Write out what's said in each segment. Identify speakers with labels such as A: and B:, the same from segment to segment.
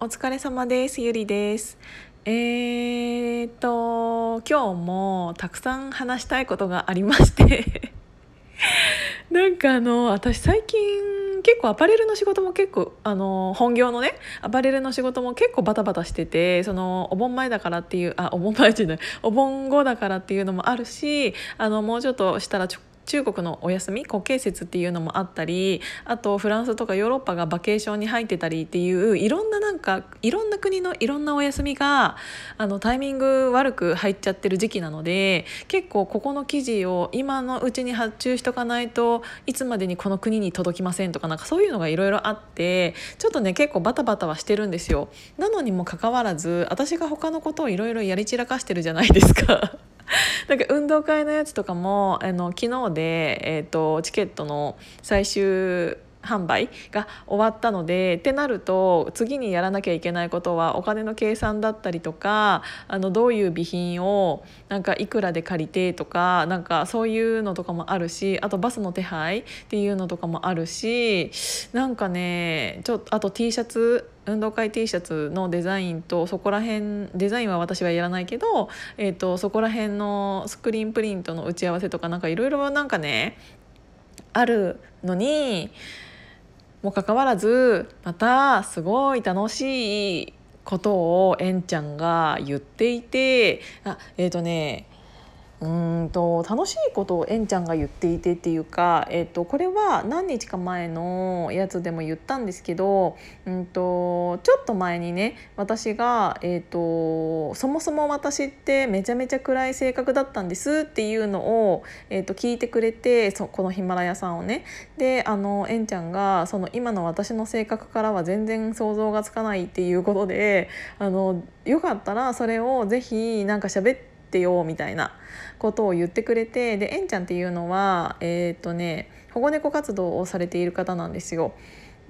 A: お疲れ様です。ゆりです。えー、っと今日もたくさん話したいことがありまして。なんかあの私最近結構アパレルの仕事も結構あの本業のねアパレルの仕事も結構バタバタしててそのお盆前だからっていうあお盆前じゃないお盆後だからっていうのもあるしあのもうちょっとしたらちょ中国のお休み国慶節っていうのもあったりあとフランスとかヨーロッパがバケーションに入ってたりっていういろんななんかいろんな国のいろんなお休みがあのタイミング悪く入っちゃってる時期なので結構ここの記事を今のうちに発注しとかないといつまでにこの国に届きませんとかなんかそういうのがいろいろあってちょっとね結構バタバタはしてるんですよ。なのにもかかわらず私が他のことをいろいろやり散らかしてるじゃないですか。なんか運動会のやつとかもあの昨日で、えーと、チケットの最終販売が終わったのでってなると次にやらなきゃいけないことはお金の計算だったりとかあのどういう備品をなんかいくらで借りてとかなんかそういうのとかもあるしあとバスの手配っていうのとかもあるしなんかねちょっとあと T シャツ運動会 T シャツのデザインとそこら辺デザインは私はやらないけど、えーと、そこら辺のスクリーンプリントの打ち合わせとかなんかいろいろなんかねあるのにもかかわらずまたすごい楽しいことをえんちゃんが言っていてあえっ、ー、とねうんと楽しいことをえんちゃんが言っていてっていうか、えー、とこれは何日か前のやつでも言ったんですけど、うんと、ちょっと前にね私が、えーと、そもそも私ってめちゃめちゃ暗い性格だったんですっていうのを、えー、と聞いてくれてそこのヒマラヤさんをね。であのえんちゃんがその今の私の性格からは全然想像がつかないっていうことであのよかったらそれをぜひなんか喋ってってよみたいなことを言ってくれてでえんちゃんっていうのはえっ、ー、とね保護猫活動をされている方なんですよ。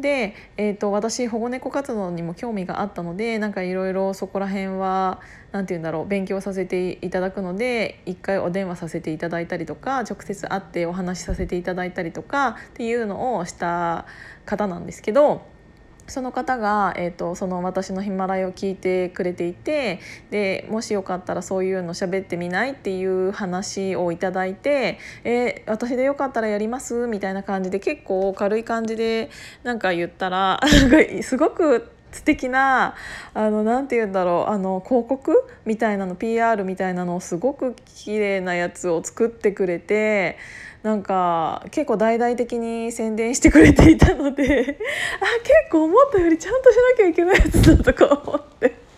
A: で、えーと、私保護猫活動にも興味があったのでなんかいろいろそこら辺は何て言うんだろう勉強させていただくので一回お電話させていただいたりとか直接会ってお話しさせていただいたりとかっていうのをした方なんですけど。その方が、えーと、その私のヒマラヤを聞いてくれていてでもしよかったらそういうの喋ってみないっていう話をいただいて「えー、私でよかったらやります?」みたいな感じで結構軽い感じでなんか言ったらすごく素敵なあのなて言うんだろうあの広告みたいなの PR みたいなのをすごく綺麗なやつを作ってくれてなんか結構大々的に宣伝してくれていたのであ結構思ったよりちゃんとしなきゃいけないやつだとか思って。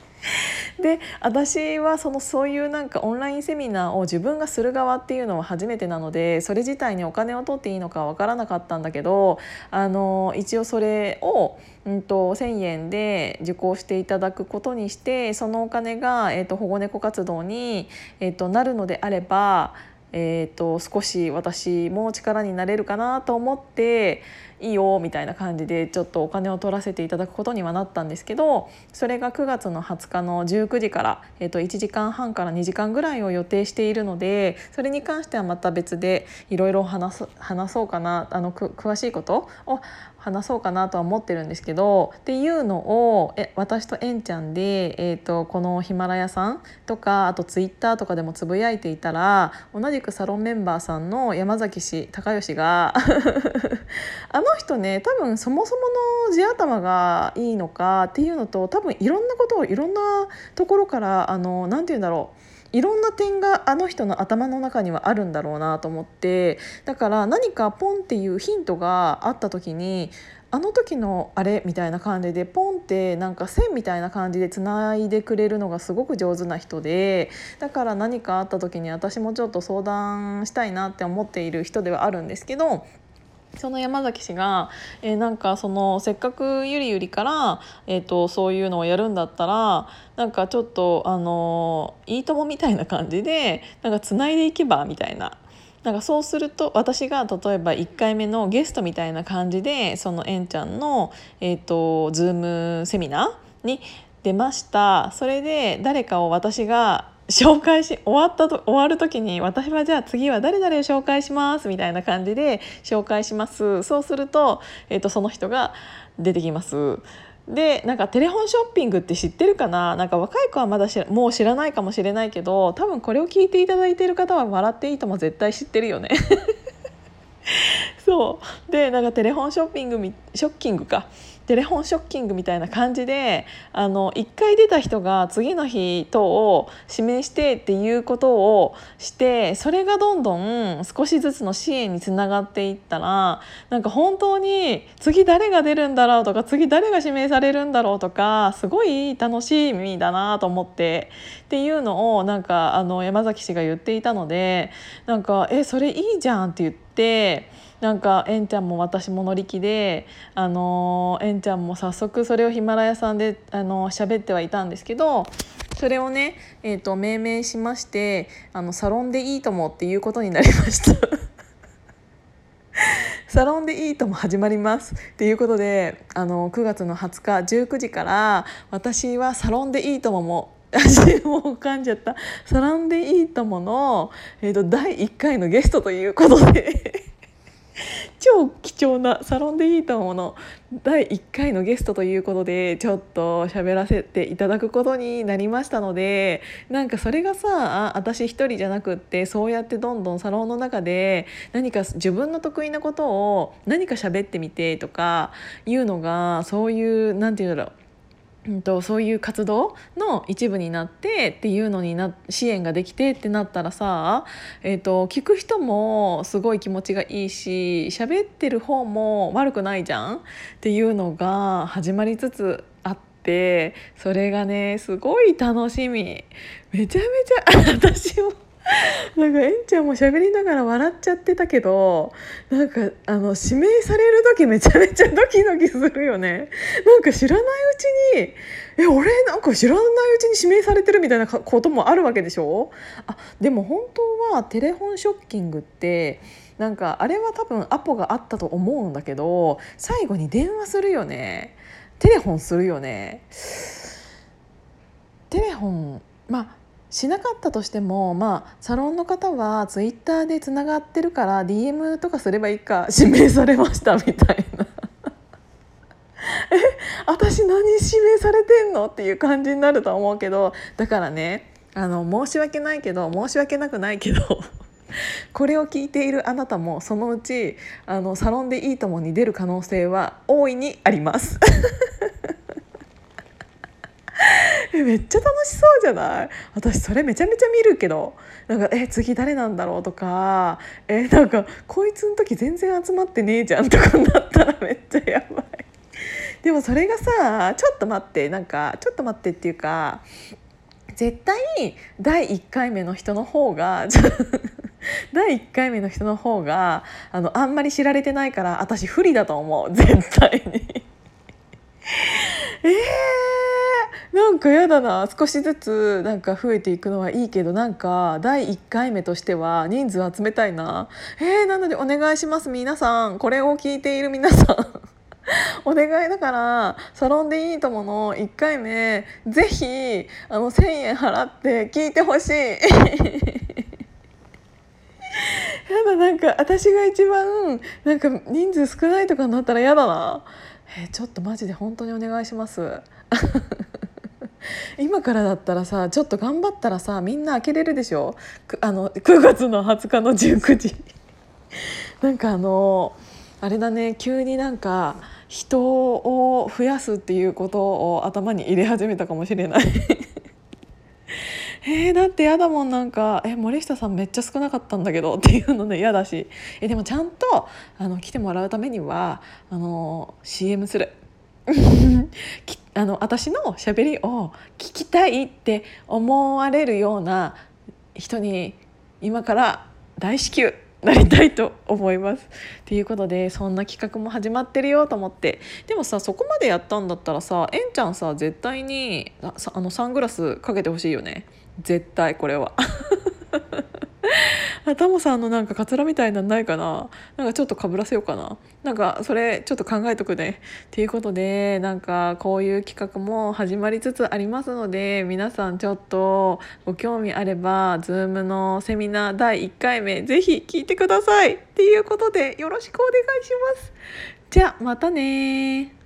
A: で私はそのそういうなんかオンラインセミナーを自分がする側っていうのは初めてなのでそれ自体にお金を取っていいのかわからなかったんだけどあの一応それを、うんと、1,000円で受講していただくことにしてそのお金が、えーと、保護猫活動に、えーとなるのであればえーと、少し私も力になれるかなと思っていいよみたいな感じでちょっとお金を取らせていただくことにはなったんですけどそれが9月の20日の19時から、えー、と1時間半から2時間ぐらいを予定しているのでそれに関してはまた別でいろいろ話そうかなあの詳しいことを話そうかなとは思ってるんですけどっていうのをえ私とえんちゃんで、えーと、このヒマラヤさんとかあとツイッターとかでもつぶやいていたら同じくサロンメンバーさんの山崎氏高吉が あの人ね多分そもそもの地頭がいいのかっていうのと多分いろんなことをいろんなところからあのなて言うんだろういろんな点があの人の頭の中にはあるんだろうなと思ってだから何かポンっていうヒントがあった時にあの時のあれみたいな感じでポンってなんか線みたいな感じでつないでくれるのがすごく上手な人でだから何かあった時に私もちょっと相談したいなって思っている人ではあるんですけどその山崎氏が、えー、なんかそのせっかくゆりゆりから、えーと、そういうのをやるんだったらなんかちょっとあのいいともみたいな感じでなんかつないでいけばみたいな。なんかそうすると私が例えば1回目のゲストみたいな感じでそのえんちゃんの、えーと、ズームセミナーに出ましたそれで誰かを私が紹介し終わったと終わる時に私はじゃあ次は誰々を紹介しますみたいな感じで紹介します。そうすると,、えーと、その人が出てきます。でなんかテレフォンショッピングって知ってるかな？なんか若い子はまだもう知らないかもしれないけど多分これを聞いていただいている方は「笑っていいとも」絶対知ってるよね。そう。でなんかテレフォンショッピングショッキングか。テレフォンショッキングみたいな感じであの1回出た人が次の日等を指名してっていうことをしてそれがどんどん少しずつの支援につながっていったらなんか本当に次誰が出るんだろうとか次誰が指名されるんだろうとかすごい楽しみだなと思ってっていうのをなんかあの山崎氏が言っていたのでなんか「えそれいいじゃん」って言って。なんかえんちゃんも私も乗り気であのえんちゃんも早速それをヒマラヤさんであの喋ってはいたんですけどそれをね、えーと、命名しましてあのサロンでいいともっていうことになりました。サロンでいいとも始まりますっていうことであの9月の20日19時から私はサロンでいいともも足もう噛んじゃった。サロンでいいともの、えーと第1回のゲストということで。超貴重なサロンでいいと思うの第1回のゲストということでちょっと喋らせていただくことになりましたのでなんかそれがさ私一人じゃなくってそうやってどんどんサロンの中で何か自分の得意なことを何か喋ってみてとかいうのがそういう何て言うんだろう。うんと、そういう活動の一部になってっていうのにな支援ができてってなったらさ、えーと、聞く人もすごい気持ちがいいし喋ってる方も悪くないじゃんっていうのが始まりつつあってそれがねすごい楽しみめちゃめちゃ 私も。なんかえんちゃんも喋りながら笑っちゃってたけどなんかあの指名される時めちゃめちゃドキドキするよね。なんか知らないうちにえ俺なんか知らないうちに指名されてるみたいなこともあるわけでしょ？あでも本当はテレフォンショッキングってなんかあれは多分アポがあったと思うんだけど最後に電話するよね。テレフォンするよね。テレフォンまあしなかったとしてもまあサロンの方はツイッターでつながってるから DM とかすればいいか 指名されましたみたいな。え私何指名されてんの？っていう感じになると思うけどだからねあの申し訳ないけど申し訳なくないけど これを聞いているあなたもそのうちあのサロンでいいともに出る可能性は大いにあります。めっちゃ楽しそうじゃない？私それめちゃめちゃ見るけど。なんかえ次誰なんだろうとか。えなんかこいつの時全然集まってねえじゃんとかなったら めっちゃやばい。でもそれがさちょっと待って。なんかちょっと待ってっていうか絶対第1回目の人の方が 第1回目の人の方があのあんまり知られてないから私不利だと思う。絶対に。えーなんかやだな。少しずつなんか増えていくのはいいけどなんか第1回目としては人数集めたいな。えー、なのでお願いします。皆さん。これを聞いている皆さん。お願いだからサロンでいいともの。1回目ぜひあの1,000円払って聞いてほしい。やだなんか私が一番なんか人数少ないとかになったら嫌だな。えー、ちょっとマジで本当にお願いします。今からだったらさちょっと頑張ったらさみんな開けれるでしょ？あの9月の20日の19時 なんかあのあれだね急になんか人を増やすっていうことを頭に入れ始めたかもしれない。えー、だって嫌だもんなんか「え森下さんめっちゃ少なかったんだけど」っていうのね嫌だし。えでもちゃんとあの来てもらうためにはあの CM する。あの私のしゃべりを聞きたいって思われるような人に今から大至急なりたいと思います。ということでそんな企画も始まってるよと思ってでもさそこまでやったんだったらさえんちゃんさ絶対にあのサングラスかけてほしいよね絶対これは。タモさんのなんかカツラみたいなんないかな？なんかちょっとかぶらせようかな。なんかそれちょっと考えとくね。っていうことでなんかこういう企画も始まりつつありますので皆さんちょっとご興味あれば Zoom のセミナー第1回目ぜひ聞いてください。っていうことでよろしくお願いします。じゃあまたね